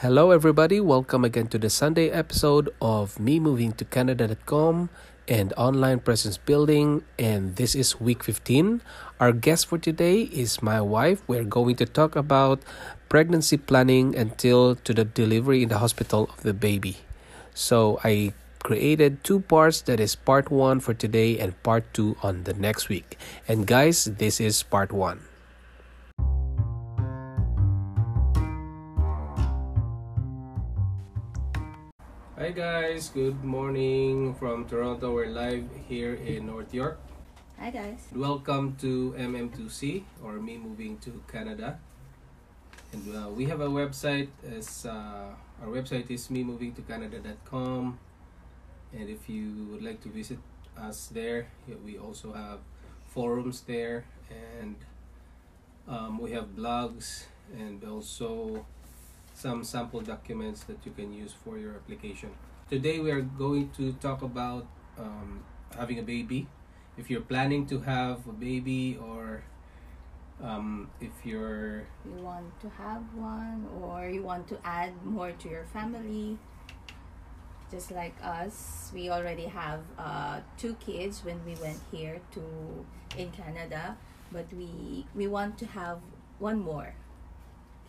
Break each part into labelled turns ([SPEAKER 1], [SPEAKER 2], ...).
[SPEAKER 1] Hello, everybody. Welcome again to the Sunday episode of Me Moving to Canada.com and Online Presence Building. And this is week 15. Our guest for today is my wife. We're going to talk about pregnancy planning until to the delivery in the hospital of the baby. So I created two parts that is part one for today and part two on the next week. And guys, this is part one. Hi guys, good morning from Toronto. We're live here in North York.
[SPEAKER 2] Hi guys.
[SPEAKER 1] Welcome to MM2C or me moving to Canada. And uh, we have a website. As uh, our website is me moving to Canada.com. And if you would like to visit us there, we also have forums there, and um, we have blogs and also some sample documents that you can use for your application. Today we are going to talk about um, having a baby. If you're planning to have a baby or um, if you're
[SPEAKER 2] You want to have one or you want to add more to your family? Just like us, we already have uh, two kids when we went here to in Canada, but we we want to have one more.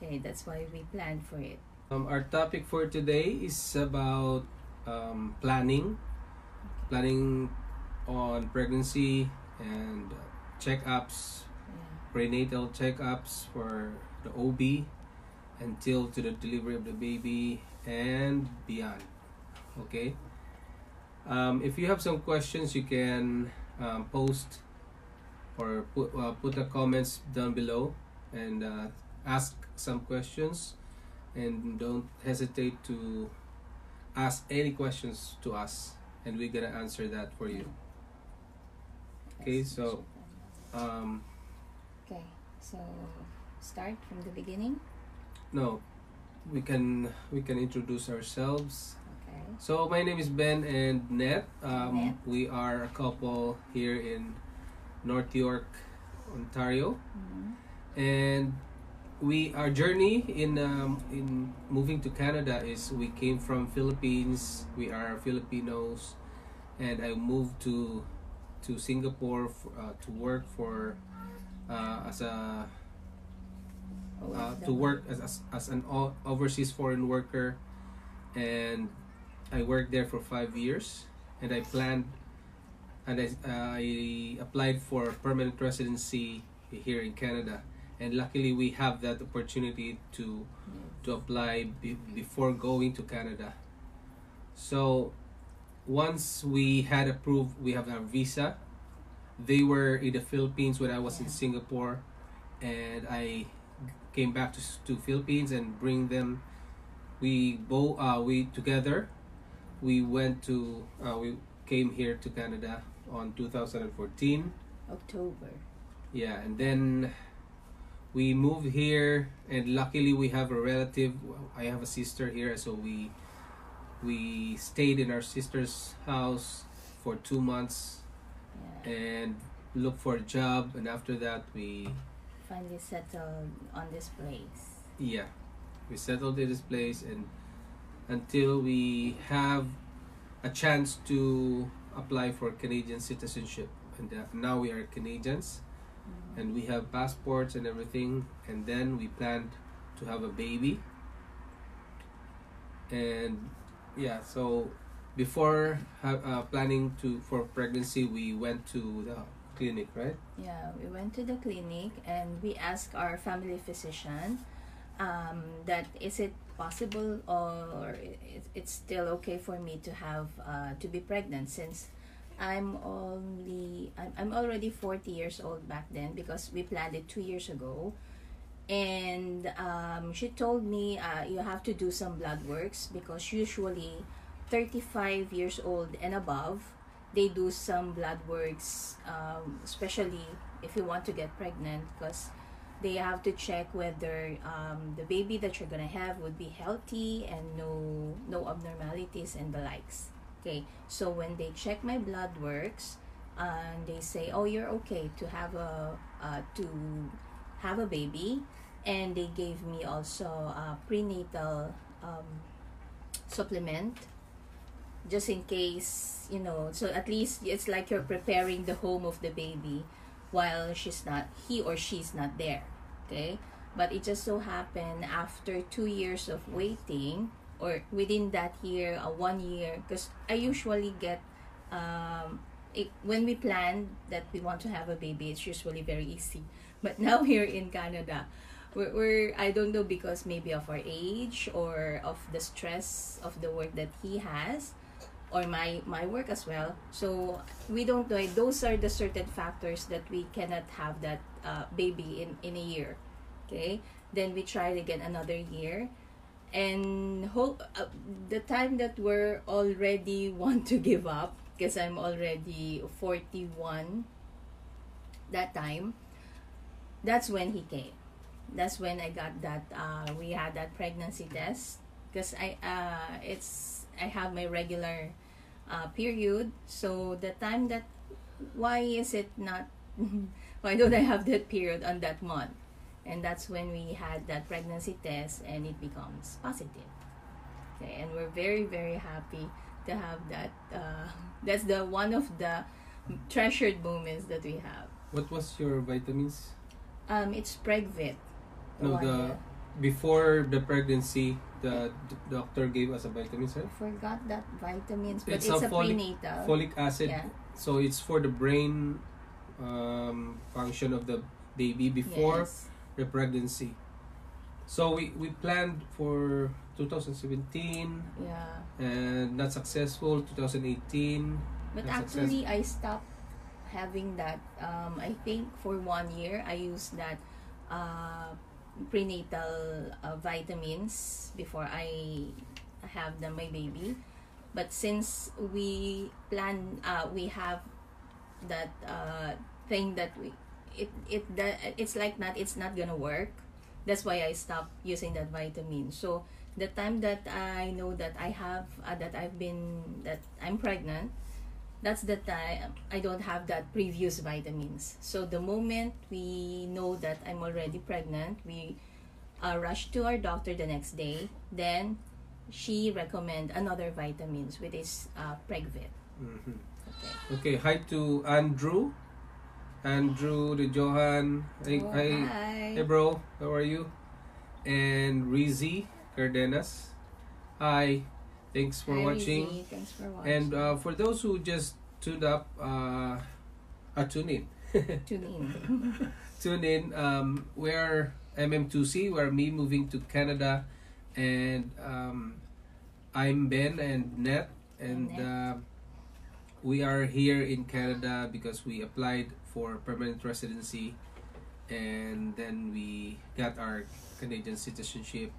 [SPEAKER 2] Okay, that's why we planned for it.
[SPEAKER 1] Um, our topic for today is about um, planning, planning on pregnancy and checkups,
[SPEAKER 2] Yeah.
[SPEAKER 1] prenatal checkups for the OB until to the delivery of the baby and beyond. Okay. Um, if you have some questions, you can um, post or put uh, put the comments down below and uh, ask some questions and don't hesitate to ask any questions to us and we're gonna answer that for you Okay, so- um,
[SPEAKER 2] Okay, so start from the beginning.
[SPEAKER 1] no we can we can introduce ourselves
[SPEAKER 2] Okay.
[SPEAKER 1] so my name is ben and net um,
[SPEAKER 2] Net.
[SPEAKER 1] we are a couple here in north york ontario
[SPEAKER 2] Mhm.
[SPEAKER 1] and we our journey in um, in moving to Canada is we came from Philippines. We are Filipinos, and I moved to to Singapore uh, to work for uh, as a uh, to work as, as, as an overseas foreign worker and I worked there for five years and I planned and I, I applied for permanent residency here in Canada and luckily we have that opportunity to to apply be, before going to Canada so once we had approved we have our visa they were in the Philippines when I was in Singapore and I came back to to Philippines and bring them. We both uh, we together, we went to uh, we came here to Canada on 2014.
[SPEAKER 2] October.
[SPEAKER 1] Yeah, and then we moved here, and luckily we have a relative. I have a sister here, so we we stayed in our sister's house for two months
[SPEAKER 2] Yeah.
[SPEAKER 1] and looked for a job, and after that we
[SPEAKER 2] Finally settled on this place.
[SPEAKER 1] yeah we settled in this place and until we have a chance to apply for canadian citizenship and uh, now we are canadians. And we have passports and everything and then we planned to have a baby. And yeah so before uh, planning to for pregnancy we went to the clinic right?
[SPEAKER 2] Yeah, we went to the clinic and we asked our family physician um, that is it possible or it, it's still okay for me to have uh, to be pregnant since I'm only I'm, already 40 years old back then because we planned it two years ago. And um, she told me uh, you have to do some blood works because usually 35 years old and above they do some blood works um, especially if you want to get pregnant because they have to check whether um, the baby that you're gonna have would be healthy and no no abnormalities and the likes okay so when they check my blood works and they say oh you're okay to have a uh, to have a baby and they gave me also a prenatal um, supplement just in case you know so at least it's like you're preparing the home of the baby while she's not he or she's not there okay? But it just so happened after two years of waiting or within that year uh, one year because i usually get um, it, when we plan that we want to have a baby it's usually very easy. But now here in canada we're, we're i don't know because maybe of our age or of the stress of the work that he has or my my work as well. So we don't know those are the certain factors that we cannot have that uh, baby in in a year okay? Then we try it again another year and hope uh, the time that we're already want to give up because i'm already 41 that time that's when he came. That's when i got that uh, we had that pregnancy test because i uh, it's i have my regular uh, period. So the time that why is it not why don't i have that period on that month and that's when we had that pregnancy test and it becomes positive okay and we're very very happy to have that uh, that's the one of the treasured moments that we have
[SPEAKER 1] What was your vitamins?
[SPEAKER 2] um it's pregvit
[SPEAKER 1] No,
[SPEAKER 2] one
[SPEAKER 1] the
[SPEAKER 2] that-
[SPEAKER 1] before the pregnancy, the d- doctor gave us a vitamins, right?
[SPEAKER 2] I forgot that vitamins but
[SPEAKER 1] It's
[SPEAKER 2] it's,
[SPEAKER 1] a
[SPEAKER 2] a,
[SPEAKER 1] folic-
[SPEAKER 2] prenatal
[SPEAKER 1] Folic acid.
[SPEAKER 2] yeah
[SPEAKER 1] So it's for the brain um, function of the baby before
[SPEAKER 2] yes.
[SPEAKER 1] The pregnancy. So we, we planned for 2017
[SPEAKER 2] yeah
[SPEAKER 1] and not successful. 2018.
[SPEAKER 2] But actually, I stopped having that. Um, I think for one year, I used that uh, prenatal uh, vitamins before I have the my baby. But since we plan, uh, we have that uh, thing that we it it that it's like not it's not gonna work. That's why I stopped using that vitamin. So the time that I know that I have uh, that I've been that I'm pregnant, that's the time I don't have that previous vitamins. So the moment we know that I'm already pregnant, we uh, rush to our doctor the next day. Then she recommend another vitamins, which is uh, Pregvit.
[SPEAKER 1] Mhm.
[SPEAKER 2] Okay.
[SPEAKER 1] Okay, hi to Andrew. Andrew de Johan. Hey,
[SPEAKER 2] Oh,
[SPEAKER 1] hi.
[SPEAKER 2] hi.
[SPEAKER 1] Hey bro, how are you? And Rizy Cardenas. Hi. Thanks for
[SPEAKER 2] Hi,
[SPEAKER 1] watching.
[SPEAKER 2] Rizzy. Thanks for watching.
[SPEAKER 1] And uh, for those who just tuned up, uh, uh tune in.
[SPEAKER 2] tune in.
[SPEAKER 1] tune in. Um, we're MM2C. We're me moving to Canada, and um, I'm Ben and Net, and uh, we are here in Canada because we applied for permanent residency, and then we got our Canadian citizenship,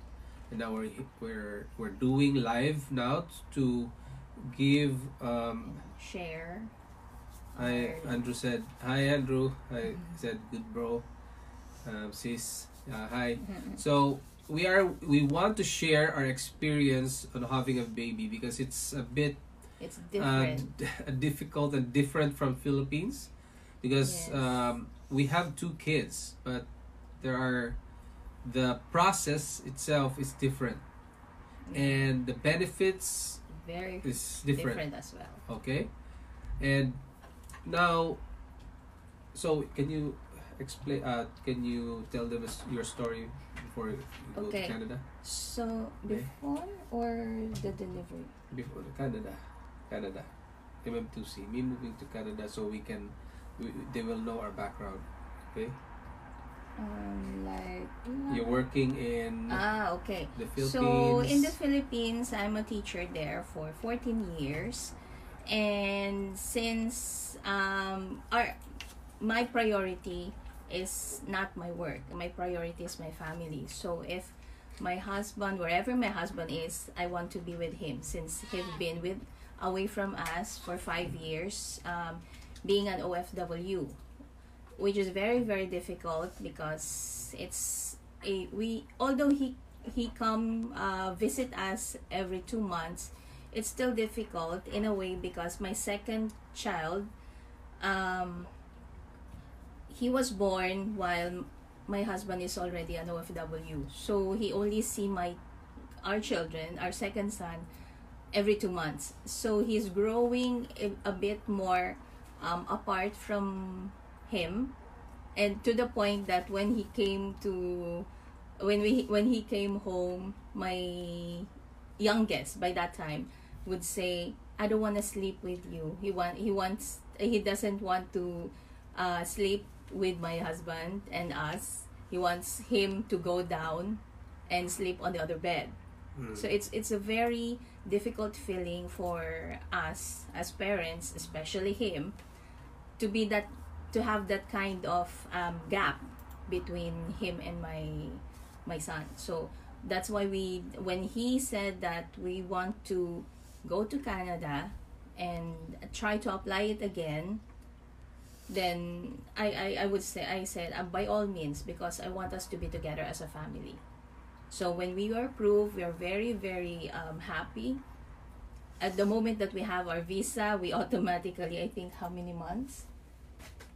[SPEAKER 1] and now we're we're we're doing live now to give um,
[SPEAKER 2] Share.
[SPEAKER 1] Hi, Andrew said, Hi, Andrew. I said, Good, bro. Um, sis, uh, hi.
[SPEAKER 2] Mhm.
[SPEAKER 1] So, we are we want to share our experience on having a baby because it's a bit
[SPEAKER 2] It's
[SPEAKER 1] uh,
[SPEAKER 2] different.
[SPEAKER 1] d- difficult and different from Philippines because
[SPEAKER 2] Yes.
[SPEAKER 1] um, we have two kids, but there are the process itself is different and the benefits
[SPEAKER 2] Very
[SPEAKER 1] is different.
[SPEAKER 2] different as well.
[SPEAKER 1] Okay. And now, so can you explain? Uh, can you tell them your story before you go
[SPEAKER 2] Okay.
[SPEAKER 1] to Canada?
[SPEAKER 2] So
[SPEAKER 1] Okay.
[SPEAKER 2] before or the delivery?
[SPEAKER 1] Before Canada, Canada, MM2C. Me moving to Canada so we can, we, they will know our background. Okay.
[SPEAKER 2] Um, like
[SPEAKER 1] You're working in
[SPEAKER 2] Ah, okay.
[SPEAKER 1] the Philippines.
[SPEAKER 2] So in the Philippines, I'm a teacher there for 14 years, and since um, our my priority is not my work. My priority is my family. So if my husband, wherever my husband is, I want to be with him since he's been with away from us for five years, um, being an OFW, which is very very difficult because it's a we although he he come uh, visit us every two months, it's still difficult in a way because my second child, um, he was born while my husband is already an OFW. So he only see my our children, our second son, every two months. So he's growing a, a bit more um, apart from him, and to the point that when he came to when we when he came home, my youngest by that time would say, "I don't want to sleep with you." He want he wants he doesn't want to uh, sleep with my husband and us. He wants him to go down and sleep on the other bed.
[SPEAKER 1] Mm.
[SPEAKER 2] So it's it's a very difficult feeling for us as parents, especially him, to be that to have that kind of um, gap between him and my my son. So that's why we when he said that we want to go to Canada and try to apply it again, then I, I, I would say I said uh, by all means because I want us to be together as a family. So when we were approved, we are very very um, happy. At the moment that we have our visa, we automatically I think how many months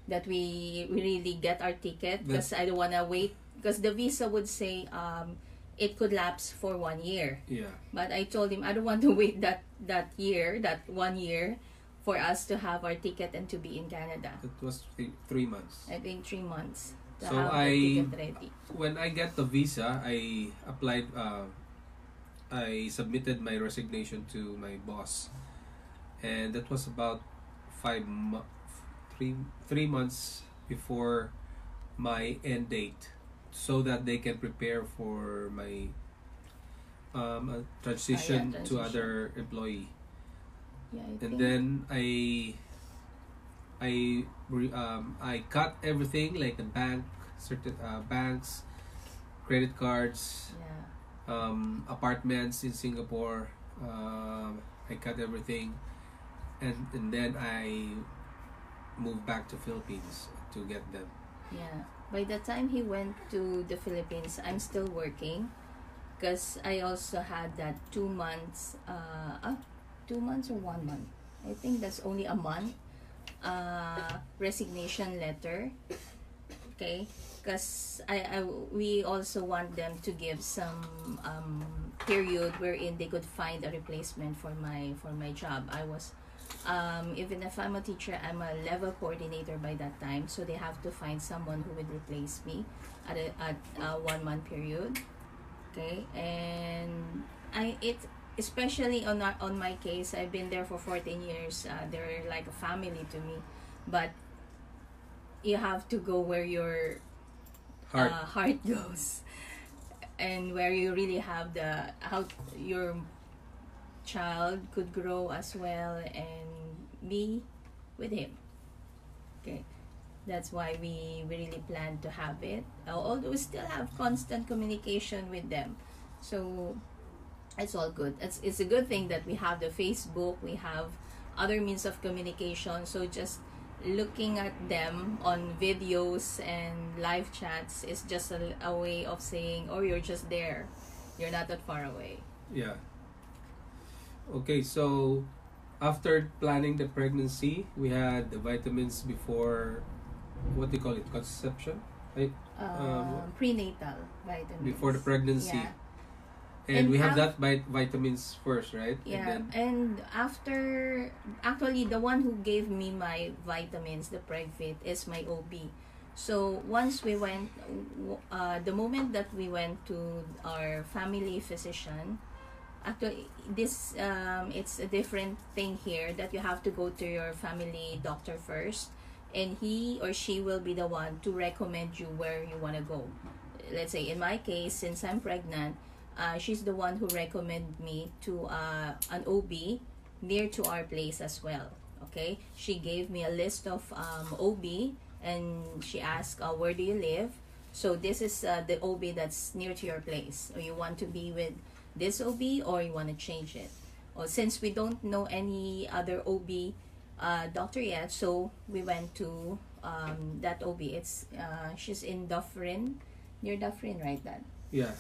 [SPEAKER 2] that we we really get our ticket because I don't wanna wait because the visa would say um, it could lapse for one year.
[SPEAKER 1] Yeah.
[SPEAKER 2] But I told him I don't want to wait that that year, that one year, for us to have our ticket and to be in Canada.
[SPEAKER 1] It was three, three months.
[SPEAKER 2] I think three months to
[SPEAKER 1] So
[SPEAKER 2] have
[SPEAKER 1] I-
[SPEAKER 2] the ticket ready.
[SPEAKER 1] When I get the visa, I applied. Uh, I submitted my resignation to my boss, and that was about five mo- three three months before my end date, so that they can prepare for my um, uh, transition, to
[SPEAKER 2] transition.
[SPEAKER 1] other employee.
[SPEAKER 2] Yeah, I
[SPEAKER 1] and
[SPEAKER 2] think.
[SPEAKER 1] then I I um I cut everything like the bank certain uh, banks credit cards
[SPEAKER 2] yeah.
[SPEAKER 1] um apartments in Singapore um I cut everything and and then I moved back to Philippines to get them
[SPEAKER 2] Yeah. By the time he went to the Philippines, I'm still working because I also had that two months, uh, ah, two months or one month. I think that's only a month uh, resignation letter. Okay, because I, I we also want them to give some um, period wherein they could find a replacement for my for my job. I was um, even if I'm a teacher, I'm a level coordinator by that time, so they have to find someone who would replace me at a at a one month period. Okay, and I it especially on our, on my case, I've been there for fourteen years. Uh, they're like a family to me, but you have to go where your
[SPEAKER 1] heart
[SPEAKER 2] uh, heart goes and where you really have the how your child could grow as well and be with him. Okay. That's why we, really plan to have it. Although we still have constant communication with them. So it's all good. It's, it's a good thing that we have the facebook. We have other means of communication. So just looking at them on videos and live chats is just a, a way of saying oh you're just there. You're not that far away.
[SPEAKER 1] Yeah. Okay so after planning the pregnancy we had the vitamins before what do you call it conception right?
[SPEAKER 2] Uh,
[SPEAKER 1] Um,
[SPEAKER 2] prenatal vitamins.
[SPEAKER 1] before the pregnancy.
[SPEAKER 2] Yeah.
[SPEAKER 1] And,
[SPEAKER 2] And
[SPEAKER 1] we have that vit- vitamins first right?
[SPEAKER 2] Yeah,
[SPEAKER 1] and then
[SPEAKER 2] and after actually the one who gave me my vitamins, the Pregvit, is my OB. So once we went, uh, the moment that we went to our family physician, actually this um, it's a different thing here that you have to go to your family doctor first, and he or she will be the one to recommend you where you want to go. Let's say in my case, since I'm pregnant, uh, she's the one who recommended me to uh, an OB near to our place as well. Okay, she gave me a list of um, OB, and she asked, uh, "Where do you live?" So this is uh, the OB that's near to your place. Or you want to be with this OB or you want to change it. Or since we don't know any other OB uh, doctor yet, so we went to um, that OB. It's uh, she's in Dufferin, near Dufferin, right? Dad?
[SPEAKER 1] Yeah.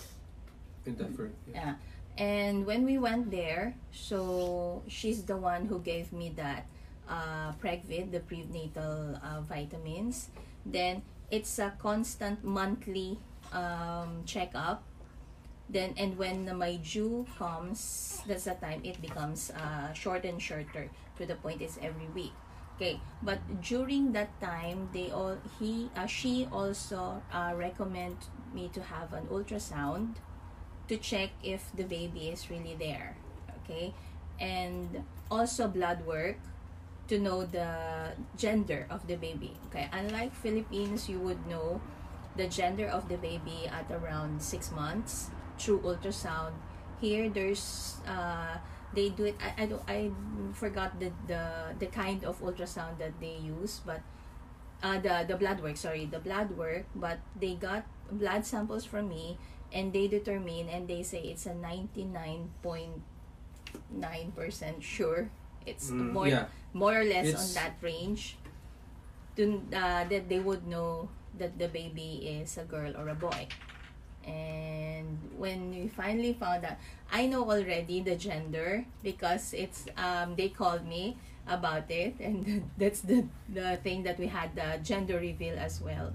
[SPEAKER 1] In Dufferin. Yeah.
[SPEAKER 2] Yeah. And when we went there, so she's the one who gave me that uh, Pregvit, the prenatal uh, vitamins. Then it's a constant monthly um, checkup. Then and when my due comes, that's the time it becomes uh, short and shorter to the point is every week. Okay, but during that time, they all he uh, she also uh, recommend me to have an ultrasound to check if the baby is really there okay? And also blood work to know the gender of the baby okay? Unlike philippines you would know the gender of the baby at around six months through ultrasound here there's uh they do it i, I don't i forgot the, the the kind of ultrasound that they use but uh the the blood work sorry the blood work but they got blood samples from me and they determine and they say it's a 99.9% sure it's
[SPEAKER 1] Mm,
[SPEAKER 2] more
[SPEAKER 1] yeah.
[SPEAKER 2] more or less
[SPEAKER 1] It's-
[SPEAKER 2] on that range to uh, that they would know that the baby is a girl or a boy and when we finally found out i know already the gender because it's um, they called me about it. And that's the the thing that we had the gender reveal as well.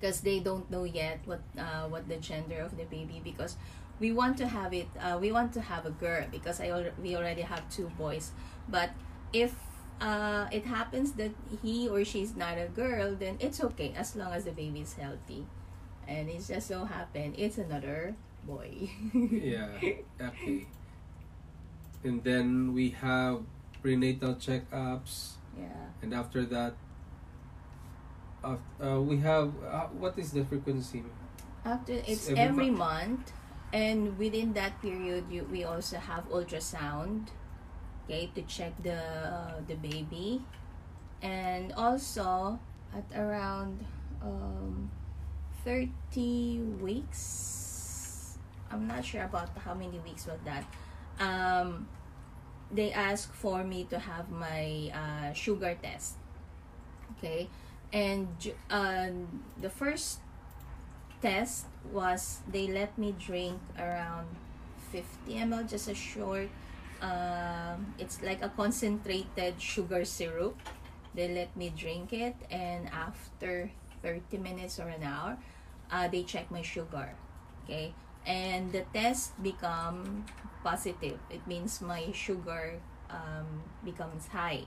[SPEAKER 2] Because they don't know yet what uh, what the gender of the baby because we want to have it uh, we want to have a girl because I al- we already have two boys. But if uh, it happens that he or she's not a girl then it's okay as long as the baby is healthy and it just so happened it's another boy
[SPEAKER 1] yeah. Okay. And then we have prenatal checkups,
[SPEAKER 2] yeah
[SPEAKER 1] and after that, uh, uh, we have uh, what is the frequency?
[SPEAKER 2] After it's
[SPEAKER 1] every
[SPEAKER 2] every, month, and within that period, you we also have ultrasound, okay, to check the the baby, and also at around um, thirty weeks. I'm not sure about how many weeks was that. Um, they ask for me to have my uh, sugar test. Okay, and um, the first test was they let me drink around 50 ml just a short um, it's like a concentrated sugar syrup they let me drink it and after 30 minutes or an hour uh, they check my sugar okay? And the test become positive. It means my sugar um, becomes high.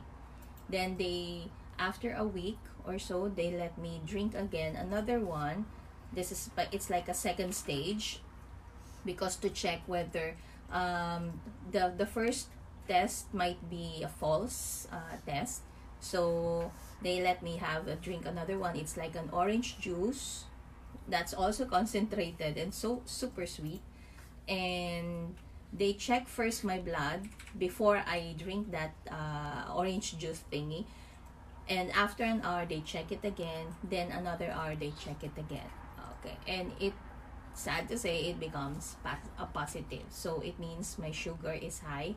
[SPEAKER 2] Then they after a week or so they let me drink again another one. This is but it's like a second stage because to check whether um, the the first test might be a false uh, test. So they let me have a drink another one. It's like an orange juice that's also concentrated and so super sweet. And they check first my blood before i drink that uh, orange juice thingy. And after an hour they check it again. Then another hour they check it again. Okay. And it sad to say it becomes a positive. So it means my sugar is high.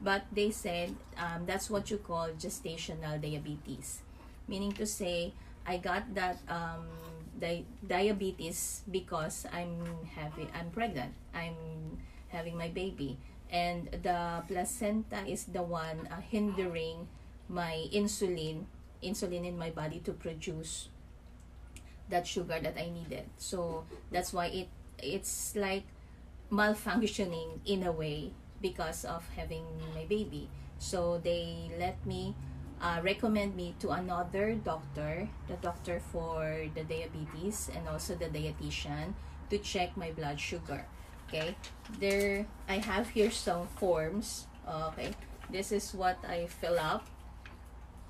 [SPEAKER 2] But they said um, that's what you call gestational diabetes. Meaning to say i got that um, di- diabetes because i'm having i'm pregnant i'm having my baby and the placenta is the one uh, hindering my insulin insulin in my body to produce that sugar that I needed. So that's why it it's like malfunctioning in a way because of having my baby. So they let me uh, recommend me to another doctor, the doctor for the diabetes and also the dietitian to check my blood sugar. Okay, there I have here some forms. Okay, this is what I fill up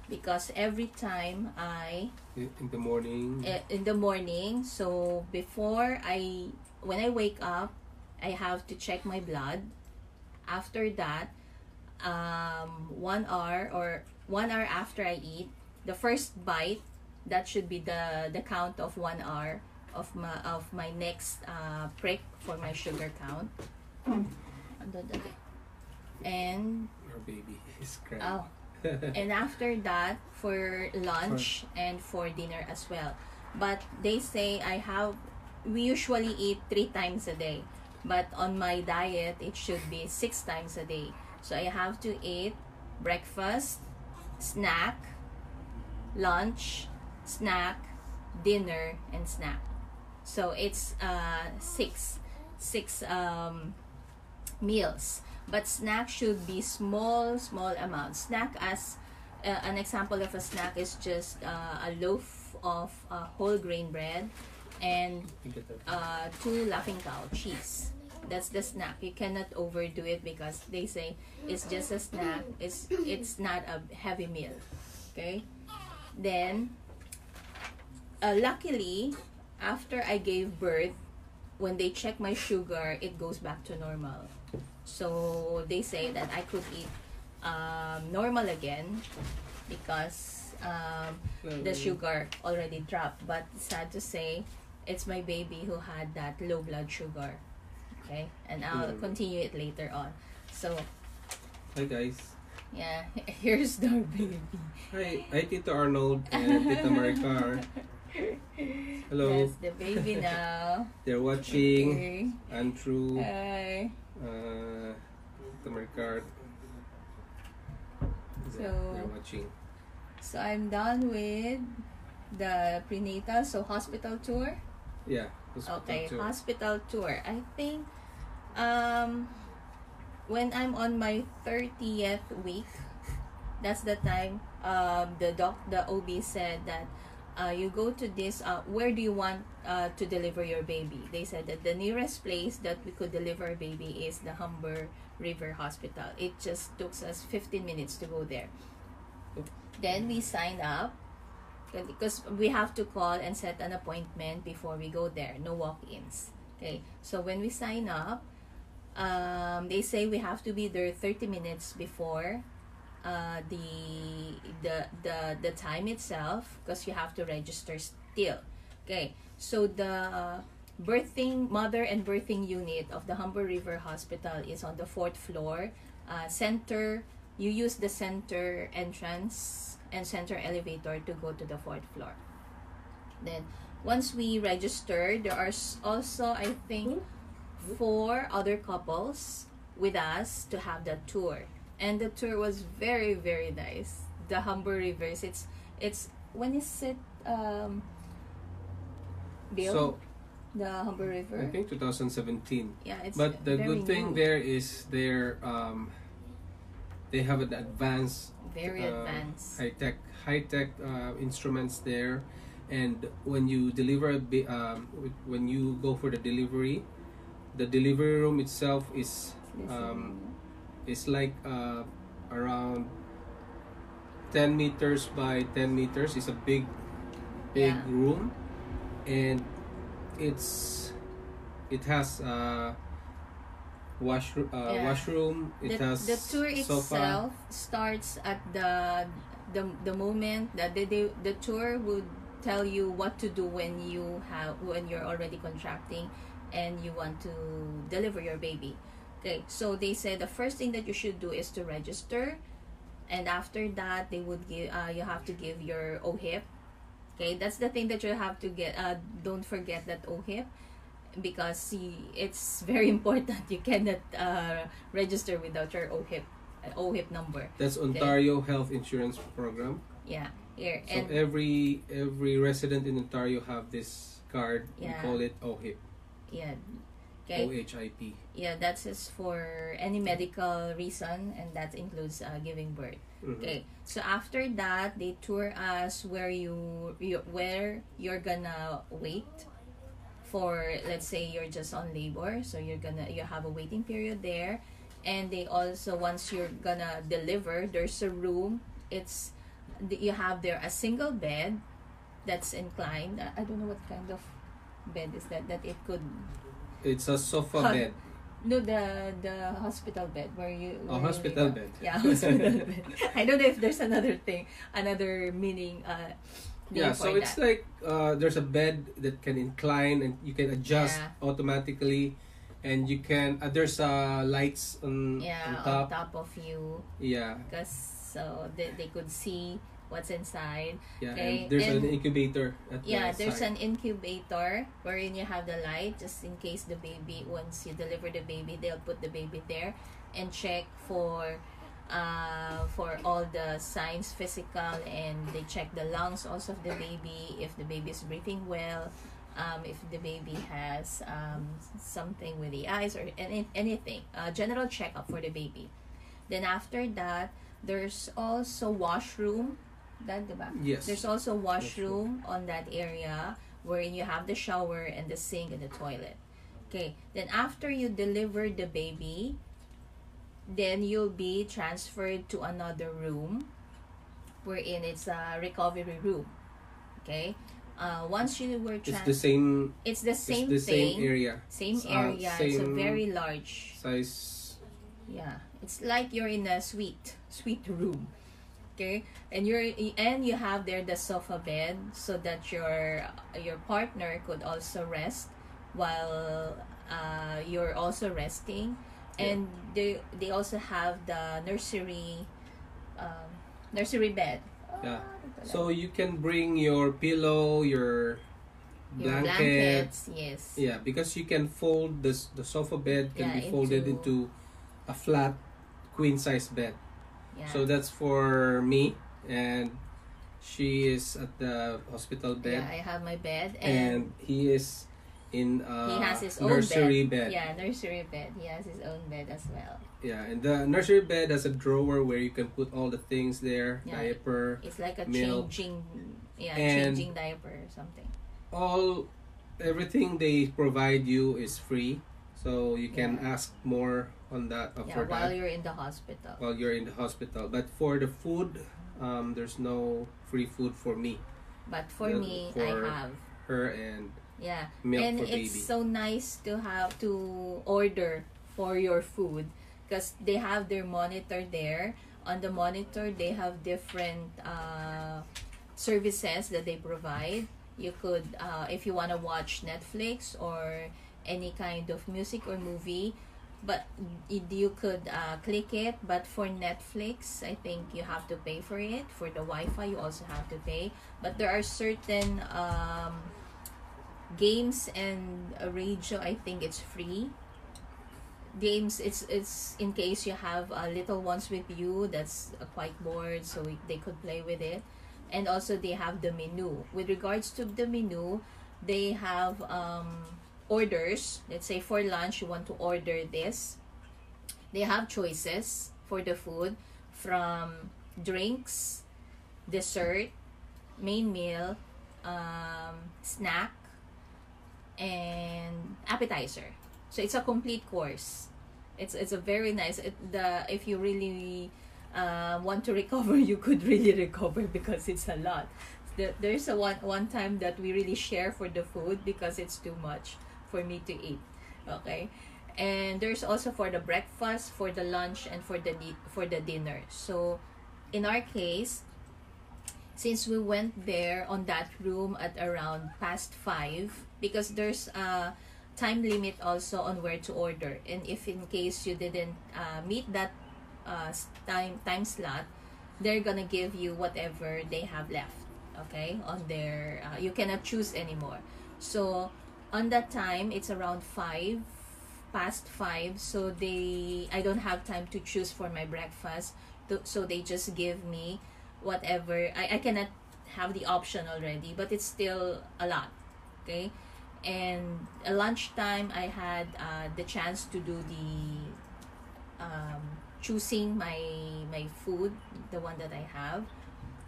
[SPEAKER 2] because every time I
[SPEAKER 1] In the morning.
[SPEAKER 2] uh, in the morning so before i when i wake up i have to check my blood after that um one hour or one hour after i eat the first bite that should be the the count of one hour of my of my next uh, prick for my sugar count. And
[SPEAKER 1] Our baby is crying.
[SPEAKER 2] oh, and after that for lunch and for dinner as well but they say i have we usually eat three times a day but on my diet it should be six times a day so i have to eat breakfast snack lunch snack dinner and snack. So it's uh six six um meals. But snack should be small small amounts snack as uh, an example of a snack is just uh, a loaf of uh, whole grain bread and
[SPEAKER 1] You get that?
[SPEAKER 2] uh, two laughing cow cheese that's the snack. You cannot overdo it because they say it's just a snack. It's it's not a heavy meal. Okay? Then uh, luckily after i gave birth when they check my sugar it goes back to normal. So they say that i could eat um, normal again because um,
[SPEAKER 1] Well,
[SPEAKER 2] the sugar already dropped. But sad to say, it's my baby who had that low blood sugar. Okay, and I'll
[SPEAKER 1] Mm.
[SPEAKER 2] continue it later on. So
[SPEAKER 1] Hi guys.
[SPEAKER 2] yeah, here's the baby.
[SPEAKER 1] Hi, hi Tito Arnold and Tita Maricar. Hello.
[SPEAKER 2] That's the baby now.
[SPEAKER 1] They're watching
[SPEAKER 2] Okay.
[SPEAKER 1] Andrew,
[SPEAKER 2] Hi.
[SPEAKER 1] uh, Tita Maricar.
[SPEAKER 2] So-
[SPEAKER 1] They're watching.
[SPEAKER 2] So I'm done with the prenatal, so hospital tour.
[SPEAKER 1] Yeah. hospital
[SPEAKER 2] Okay,
[SPEAKER 1] tour.
[SPEAKER 2] hospital tour. I think um when I'm on my 30th week, that's the time um the doc the OB said that uh, you go to this uh, where do you want uh, to deliver your baby? They said that the nearest place that we could deliver baby is the humber river hospital. It just took us 15 minutes to go there. Then we sign up because we have to call and set an appointment before we go there. No walk-ins. Okay so when we sign up um, they say we have to be there 30 minutes before uh, the the the the time itself because you have to register still. Okay so the birthing mother and birthing unit of the humber river hospital is on the fourth floor uh, center you use the center entrance and center elevator to go to the fourth floor. Then once we register there are also i think four other couples with us to have that tour and the tour was very very nice the humber rivers it's it's when is it um Bill?
[SPEAKER 1] So
[SPEAKER 2] the humber river
[SPEAKER 1] I think 2017.
[SPEAKER 2] yeah it's
[SPEAKER 1] But the good thing
[SPEAKER 2] new.
[SPEAKER 1] there is they're um, they have an advanced
[SPEAKER 2] very
[SPEAKER 1] uh,
[SPEAKER 2] advanced
[SPEAKER 1] high tech high tech uh, instruments there, and when you deliver um, when you go for the delivery, the delivery room itself is um,
[SPEAKER 2] is-
[SPEAKER 1] like uh, around 10 meters by 10 meters. It's a big big
[SPEAKER 2] Yeah.
[SPEAKER 1] room. And it's it has uh washroom uh,
[SPEAKER 2] Yeah.
[SPEAKER 1] washroom. It
[SPEAKER 2] the,
[SPEAKER 1] has
[SPEAKER 2] the tour
[SPEAKER 1] sofa.
[SPEAKER 2] itself starts at the the, the moment that the, the the tour would tell you what to do when you have when you're already contracting and you want to deliver your baby. Okay so they said the first thing that you should do is to register and after that they would give uh, you have to give your ohip okay that's the thing that you have to get uh, don't forget that ohip because see, it's very important. You cannot uh, register without your ohip uh, ohip number.
[SPEAKER 1] That's ontario health insurance program.
[SPEAKER 2] Yeah here
[SPEAKER 1] so
[SPEAKER 2] and
[SPEAKER 1] every every resident in ontario have this card. We
[SPEAKER 2] Yeah.
[SPEAKER 1] call it ohip
[SPEAKER 2] yeah okay
[SPEAKER 1] ohip
[SPEAKER 2] yeah that's just for any medical reason and that includes uh, giving birth
[SPEAKER 1] Mhm.
[SPEAKER 2] Okay, so after that, they tour us where you, you where you're gonna wait for. Let's say you're just on labor, so you're gonna you have a waiting period there, and they also once you're gonna deliver, there's a room. It's you have there a single bed that's inclined. I don't know what kind of bed is that that it could
[SPEAKER 1] it's a sofa
[SPEAKER 2] Hot-
[SPEAKER 1] bed
[SPEAKER 2] no the the hospital bed where you
[SPEAKER 1] A
[SPEAKER 2] where you
[SPEAKER 1] hospital
[SPEAKER 2] down.
[SPEAKER 1] bed.
[SPEAKER 2] yeah hospital bed i don't know if there's another thing another meaning uh
[SPEAKER 1] yeah, so it's
[SPEAKER 2] that.
[SPEAKER 1] like uh, there's a bed that can incline and you can adjust
[SPEAKER 2] Yeah.
[SPEAKER 1] automatically, and you can uh, there's uh, lights on,
[SPEAKER 2] yeah,
[SPEAKER 1] on
[SPEAKER 2] on
[SPEAKER 1] top.
[SPEAKER 2] top of you,
[SPEAKER 1] Yeah,
[SPEAKER 2] because so they, they could see what's inside.
[SPEAKER 1] yeah,
[SPEAKER 2] Okay,
[SPEAKER 1] and there's
[SPEAKER 2] and-
[SPEAKER 1] an incubator at
[SPEAKER 2] Yeah,
[SPEAKER 1] the
[SPEAKER 2] there's an incubator wherein you have the light just in case the baby once you deliver the baby they'll put the baby there and check for uh, for all the signs physical and they check the lungs also of the baby if the baby is breathing well um, if the baby has um, something with the eyes or any, anything uh, general checkup for the baby then after that there's also washroom that diba?
[SPEAKER 1] Yes.
[SPEAKER 2] There's also washroom on that area wherein you have the shower and the sink and the toilet. Okay. Then after you deliver the baby, then you'll be transferred to another room wherein it's a recovery room. Okay. Uh, once you were
[SPEAKER 1] it's the same.
[SPEAKER 2] it's the same
[SPEAKER 1] it's the
[SPEAKER 2] thing,
[SPEAKER 1] same area
[SPEAKER 2] same
[SPEAKER 1] Uh,
[SPEAKER 2] area. It's a very large
[SPEAKER 1] size.
[SPEAKER 2] yeah, it's like you're in a suite, suite room. Okay, and you're and you have there the sofa bed so that your your partner could also rest while uh, you're also resting, and they they also have the nursery um, nursery bed.
[SPEAKER 1] Yeah.
[SPEAKER 2] Ah,
[SPEAKER 1] So you can bring your pillow, your
[SPEAKER 2] your
[SPEAKER 1] blanket.
[SPEAKER 2] blankets, yes.
[SPEAKER 1] Yeah, because you can fold the the sofa bed can
[SPEAKER 2] Yeah,
[SPEAKER 1] be folded
[SPEAKER 2] into-
[SPEAKER 1] into a flat queen size bed.
[SPEAKER 2] Yeah.
[SPEAKER 1] So that's for me and she is at the hospital bed
[SPEAKER 2] yeah, I have my bed
[SPEAKER 1] and, he is in a
[SPEAKER 2] he has his own
[SPEAKER 1] nursery
[SPEAKER 2] bed.
[SPEAKER 1] bed.
[SPEAKER 2] Yeah, nursery bed. He has his own bed as well.
[SPEAKER 1] Yeah, and the nursery bed has a drawer where you can put all the things there,
[SPEAKER 2] Yeah.
[SPEAKER 1] diaper,
[SPEAKER 2] It's like a
[SPEAKER 1] Milk.
[SPEAKER 2] changing, yeah,
[SPEAKER 1] And-
[SPEAKER 2] changing diaper or something.
[SPEAKER 1] all everything they provide you is free. So you can
[SPEAKER 2] Yeah.
[SPEAKER 1] ask more on that uh,
[SPEAKER 2] Yeah,
[SPEAKER 1] for
[SPEAKER 2] while
[SPEAKER 1] that
[SPEAKER 2] you're in the hospital.
[SPEAKER 1] while you're in the hospital. But for the food, um, there's no free food for me,
[SPEAKER 2] But for
[SPEAKER 1] the-
[SPEAKER 2] me,
[SPEAKER 1] for
[SPEAKER 2] I have.
[SPEAKER 1] her, and
[SPEAKER 2] Yeah, and it's
[SPEAKER 1] baby.
[SPEAKER 2] so nice to have to order for your food because they have their monitor there. On the monitor, they have different uh, services that they provide. You could, uh, if you want to watch Netflix or any kind of music or movie, but you could uh, click it. But for Netflix, I think you have to pay for it. For the Wi-Fi, you also have to pay. But there are certain um, games and a radio i think it's free games it's it's in case you have uh, little ones with you that's uh, quite bored so we, they could play with it and also they have the menu with regards to the menu they have um, orders let's say for lunch you want to order this they have choices for the food from drinks dessert main meal um, snack and appetizer. So it's a complete course. It's it's a very nice. It, the if you really uh, want to recover, you could really recover because it's a lot. The, there's a one one time that we really share for the food because it's too much for me to eat. Okay, and there's also for the breakfast, for the lunch, and for the for the dinner. So, in our case, since we went there on that room at around past five because there's a time limit also on where to order and if in case you didn't uh, meet that uh, time time slot they're gonna give you whatever they have left okay on their uh, you cannot choose anymore so on that time it's around five past five so they i don't have time to choose for my breakfast. So they just give me whatever. I, I cannot have the option already but it's still a lot okay? And at lunchtime i had uh, the chance to do the um, choosing my my food the one that i have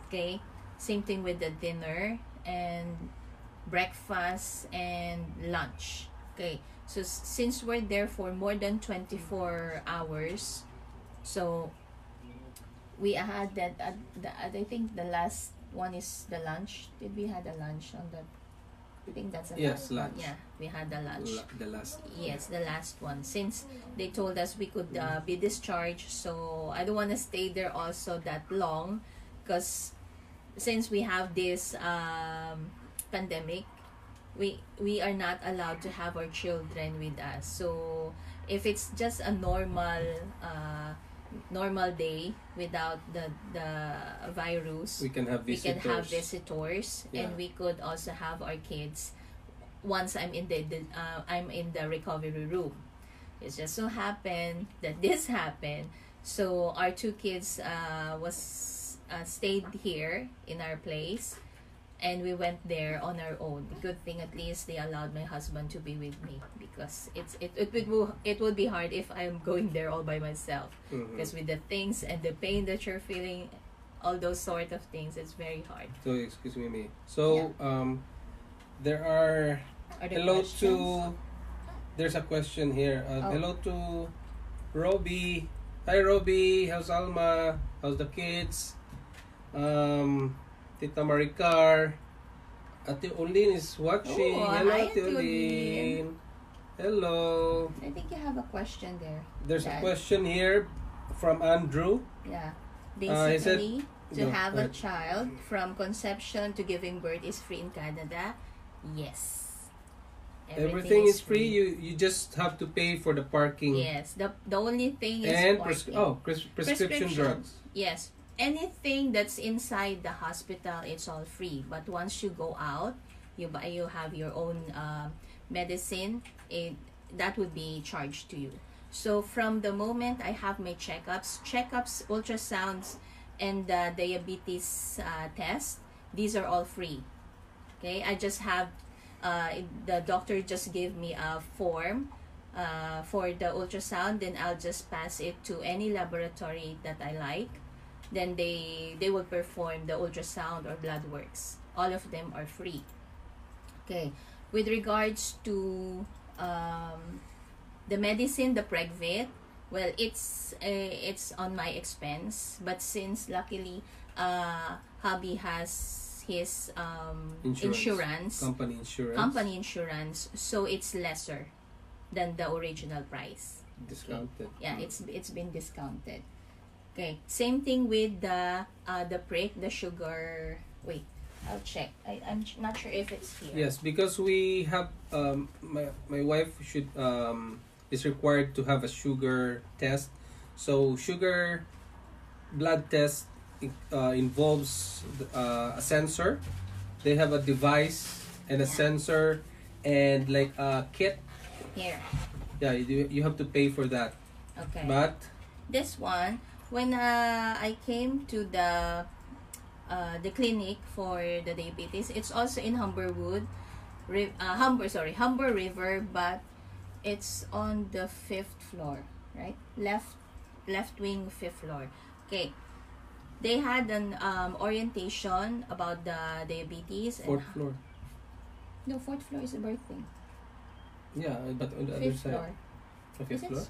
[SPEAKER 2] okay? Same thing with the dinner and breakfast and lunch okay so since we're there for more than 24 hours so we had that uh, the, I think the last one is the lunch did we had a lunch on that I think that's the
[SPEAKER 1] Yes, lunch.
[SPEAKER 2] yeah we had the lunch
[SPEAKER 1] La- the last.
[SPEAKER 2] Yes, the last one. Since they told us we could uh, be discharged, so I don't want to stay there also that long, because since we have this um, pandemic, we we are not allowed to have our children with us. So if it's just a normal uh, normal day without the the virus,
[SPEAKER 1] We can have visitors, we
[SPEAKER 2] can have visitors
[SPEAKER 1] Yeah.
[SPEAKER 2] and we could also have our kids once i'm in the, the uh, i'm in the recovery room it just so happened that this happened so our two kids uh, was uh, stayed here in our place and we went there on our own good thing at least they allowed my husband to be with me because it's it, it would it would be hard if i'm going there all by myself
[SPEAKER 1] Mhm.
[SPEAKER 2] because with the things and the pain that you're feeling all those sort of things it's very hard
[SPEAKER 1] So excuse me, me. So um, there are
[SPEAKER 2] Are there
[SPEAKER 1] hello
[SPEAKER 2] questions?
[SPEAKER 1] to. There's a question here. Uh,
[SPEAKER 2] Oh.
[SPEAKER 1] Hello to Robbie. Hi Robbie. How's Alma? How's the kids? Um, Tita Maricar. Ate Olin is watching.
[SPEAKER 2] Oh,
[SPEAKER 1] hello, Ate
[SPEAKER 2] Olin.
[SPEAKER 1] Hello.
[SPEAKER 2] i think you have a question there
[SPEAKER 1] There's a question here from Andrew.
[SPEAKER 2] yeah
[SPEAKER 1] Uh,
[SPEAKER 2] basically to
[SPEAKER 1] No,
[SPEAKER 2] have a child from conception to giving birth is free in canada yes
[SPEAKER 1] Everything, is free. You you just have to pay for the parking
[SPEAKER 2] yes the the only thing is
[SPEAKER 1] and
[SPEAKER 2] parking.
[SPEAKER 1] oh pres- prescription,
[SPEAKER 2] Prescription.
[SPEAKER 1] drugs.
[SPEAKER 2] Yes. Anything that's inside the hospital, it's all free. But once you go out, you buy, you have your own um medicine. It that would be charged to you. So from the moment I have my checkups, checkups, ultrasounds, and the diabetes uh, test, these are all free. Okay, I just have uh, the doctor just gave me a form uh, for the ultrasound then i'll just pass it to any laboratory that i like then they they will perform the ultrasound or blood works. All of them are free. Okay. With regards to um, the medicine the pregvit well it's uh, it's on my expense. But since luckily uh, hubby has his um,
[SPEAKER 1] Insurance.
[SPEAKER 2] insurance.
[SPEAKER 1] Company insurance.
[SPEAKER 2] company insurance. So it's lesser than the original price.
[SPEAKER 1] Discounted.
[SPEAKER 2] yeah it's it's been discounted okay same thing with the uh the prick the sugar wait i'll check I, i'm not sure if it's here
[SPEAKER 1] Yes, because we have um my my wife should um is required to have a sugar test. So sugar blood test uh, involves uh, a sensor. They have a device and a
[SPEAKER 2] Yeah.
[SPEAKER 1] sensor and like a kit.
[SPEAKER 2] here
[SPEAKER 1] Yeah, you, do you have to pay for that.
[SPEAKER 2] okay
[SPEAKER 1] But
[SPEAKER 2] this one when uh, i came to the uh, the clinic for the diabetes it's also in humberwood uh, humber sorry humber river but it's on the fifth floor right left left wing fifth floor okay they had an um, orientation about the diabetes and-
[SPEAKER 1] fourth floor.
[SPEAKER 2] no fourth floor is the birthing
[SPEAKER 1] Yeah, but on the other
[SPEAKER 2] fifth
[SPEAKER 1] side.
[SPEAKER 2] floor
[SPEAKER 1] The fifth
[SPEAKER 2] Is
[SPEAKER 1] floor.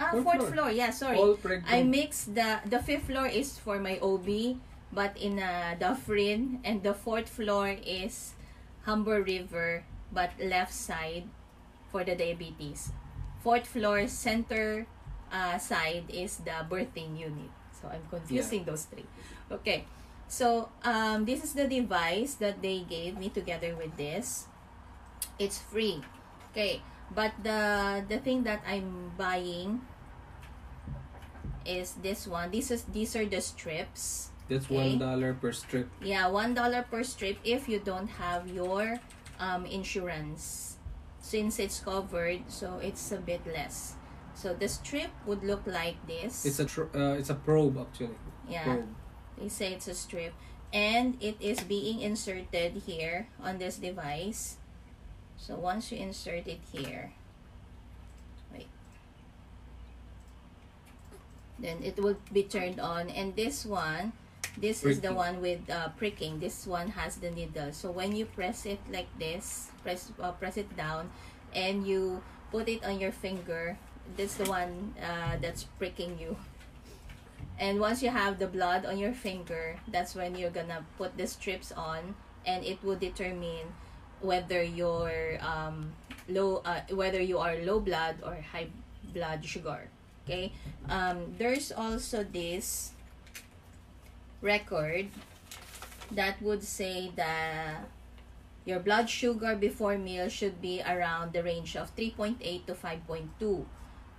[SPEAKER 2] Ah
[SPEAKER 1] Fourth
[SPEAKER 2] fourth,
[SPEAKER 1] floor.
[SPEAKER 2] floor yeah sorry
[SPEAKER 1] All pregnant.
[SPEAKER 2] I mixed the the fifth floor is for my OB, but in uh, Dufferin, and the fourth floor is Humber River, but left side for the diabetes. Fourth floor center uh, side is the birthing unit. So I'm confusing those three. Okay. So um, this is the device that they gave me together with this. It's free. Okay. But the the thing that I'm buying is this one. This is these are the strips.
[SPEAKER 1] That's
[SPEAKER 2] Okay.
[SPEAKER 1] one dollar per strip.
[SPEAKER 2] Yeah, one dollar per strip if you don't have your um, insurance. Since it's covered, so it's a bit less. So the strip would look like this.
[SPEAKER 1] It's a tr- uh, it's a probe actually.
[SPEAKER 2] yeah.
[SPEAKER 1] Probe.
[SPEAKER 2] They say it's a strip. And it is being inserted here on this device. So once you insert it here, wait. Then it will be turned on. And this one, this is the one with uh, pricking. This one has the needle. So when you press it like this, press uh, press it down, and you put it on your finger, that's the one uh, that's pricking you. And once you have the blood on your finger, that's when you're gonna put the strips on, and it will determine whether you're um, low, uh, whether you are low blood or high blood sugar. Okay. Um, there's also this record. that would say that your blood sugar before meal should be around the range of 3.8 to 5.2.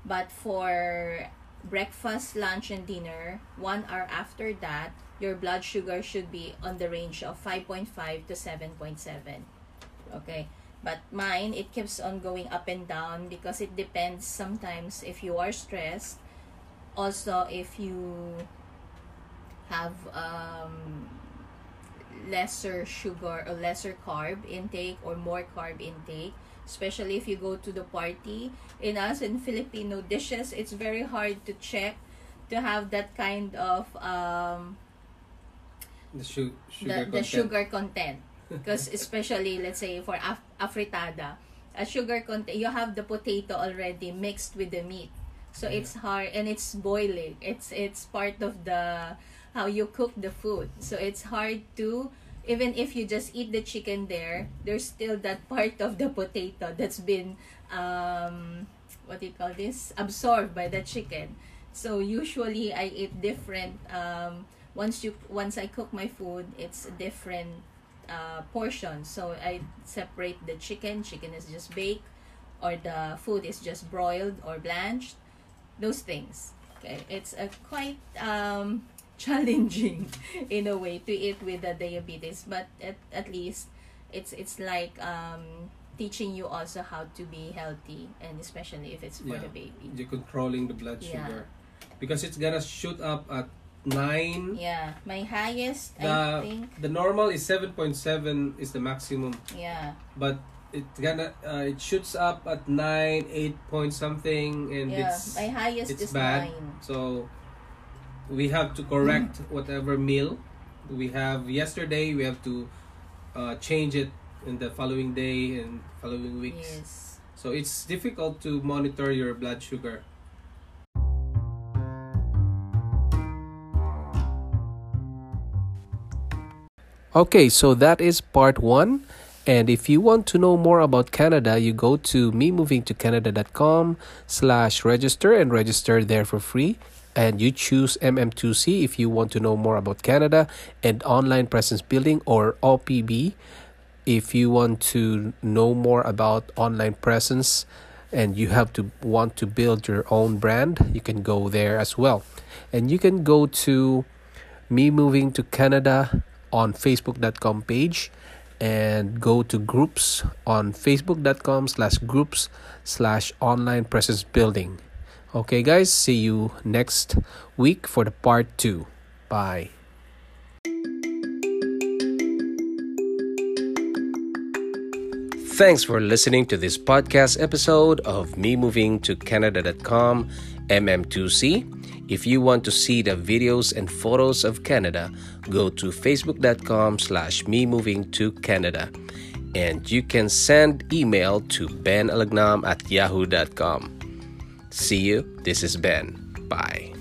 [SPEAKER 2] But for breakfast, lunch, and dinner, one hour after that, your blood sugar should be on the range of 5.5 to 7.7. Okay. But mine, it keeps on going up and down because it depends sometimes if you are stressed. Also, if you have um, lesser sugar or lesser carb intake or more carb intake especially if you go to the party in us in filipino dishes it's very hard to check to have that kind of um
[SPEAKER 1] The su- sugar
[SPEAKER 2] the, the sugar content because especially let's say for af- afritada a sugar content you have the potato already mixed with the meat. So
[SPEAKER 1] Mhm.
[SPEAKER 2] it's hard and it's boiling. It's it's part of the how you cook the food. So it's hard to even if you just eat the chicken there there's still that part of the potato that's been um what do you call this? Absorbed by the chicken. So usually i eat different um once you once i cook my food it's different uh, portion. So i separate the chicken. Chicken is just baked or the food is just broiled or blanched. Those things. Okay it's a quite um challenging in a way to eat with the diabetes but at, at least it's it's like um teaching you also how to be healthy and especially if it's for
[SPEAKER 1] Yeah.
[SPEAKER 2] the baby.
[SPEAKER 1] You're controlling the blood
[SPEAKER 2] Yeah.
[SPEAKER 1] sugar. Because it's gonna shoot up at nine.
[SPEAKER 2] yeah my highest i
[SPEAKER 1] The
[SPEAKER 2] think
[SPEAKER 1] the normal is seven point seven is the maximum,
[SPEAKER 2] yeah
[SPEAKER 1] but it gonna uh, it shoots up at nine, eight point something, and
[SPEAKER 2] yeah
[SPEAKER 1] it's
[SPEAKER 2] my highest
[SPEAKER 1] it's
[SPEAKER 2] is
[SPEAKER 1] bad.
[SPEAKER 2] nine
[SPEAKER 1] So we have to correct whatever meal we have yesterday. We have to uh, change it in the following day and following weeks.
[SPEAKER 2] yes
[SPEAKER 1] So it's difficult to monitor your blood sugar. Okay, so that is part one. And if you want to know more about Canada, you go to memovingtocanada.com slash register and register there for free. And you choose MM2C if you want to know more about Canada and online presence building or OPB if you want to know more about online presence and you have to want to build your own brand, you can go there as well. And you can go to me moving to Canada on facebook.com page and go to groups on facebook.com slash groups slash online presence building. Okay, guys, see you next week for the part two. Bye. Thanks for listening to this podcast episode of Me Moving to Canada.com MM2C. If you want to see the videos and photos of Canada, go to facebook.com slash me moving to Canada. And you can send email to benalagnam at yahoo.com. See you. This is Ben. Bye.